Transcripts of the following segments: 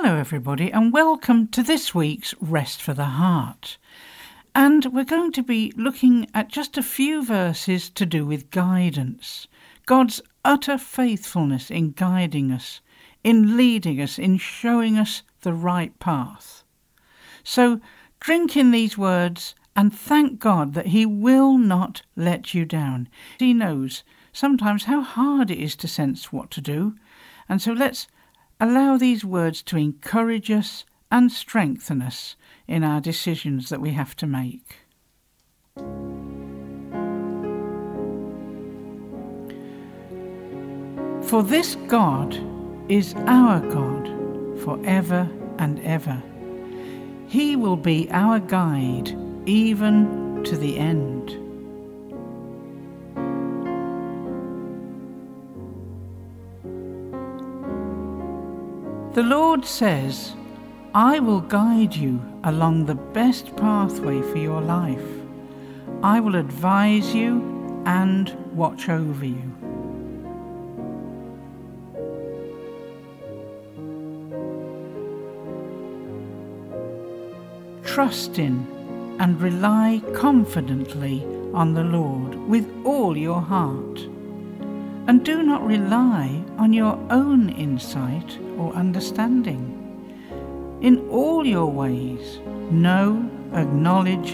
Hello, everybody, and welcome to this week's Rest for the Heart. And we're going to be looking at just a few verses to do with guidance. God's utter faithfulness in guiding us, in leading us, in showing us the right path. So drink in these words and thank God that He will not let you down. He knows sometimes how hard it is to sense what to do. And so let's Allow these words to encourage us and strengthen us in our decisions that we have to make. For this God is our God forever and ever. He will be our guide even to the end. The Lord says, I will guide you along the best pathway for your life. I will advise you and watch over you. Trust in and rely confidently on the Lord with all your heart and do not rely on your own insight or understanding. In all your ways, know, acknowledge,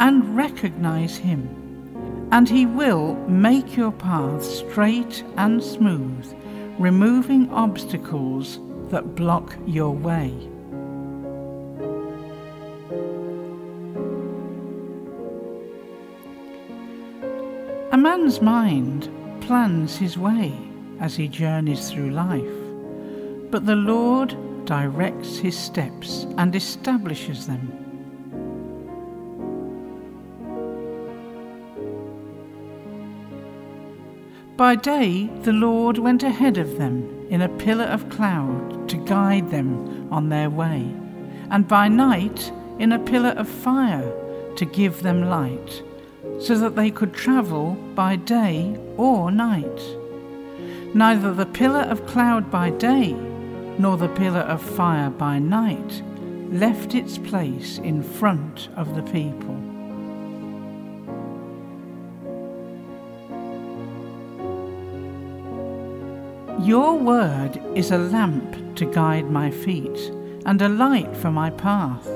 and recognize Him, and He will make your path straight and smooth, removing obstacles that block your way. A man's mind plans his way as he journeys through life, but the Lord directs his steps and establishes them. By day, the Lord went ahead of them in a pillar of cloud to guide them on their way, and by night, in a pillar of fire to give them light so that they could travel by day or night. Neither the pillar of cloud by day nor the pillar of fire by night left its place in front of the people. Your word is a lamp to guide my feet and a light for my path.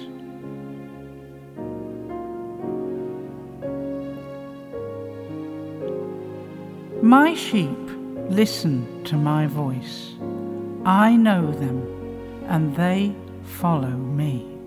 My sheep listen to my voice. I know them, and they follow me.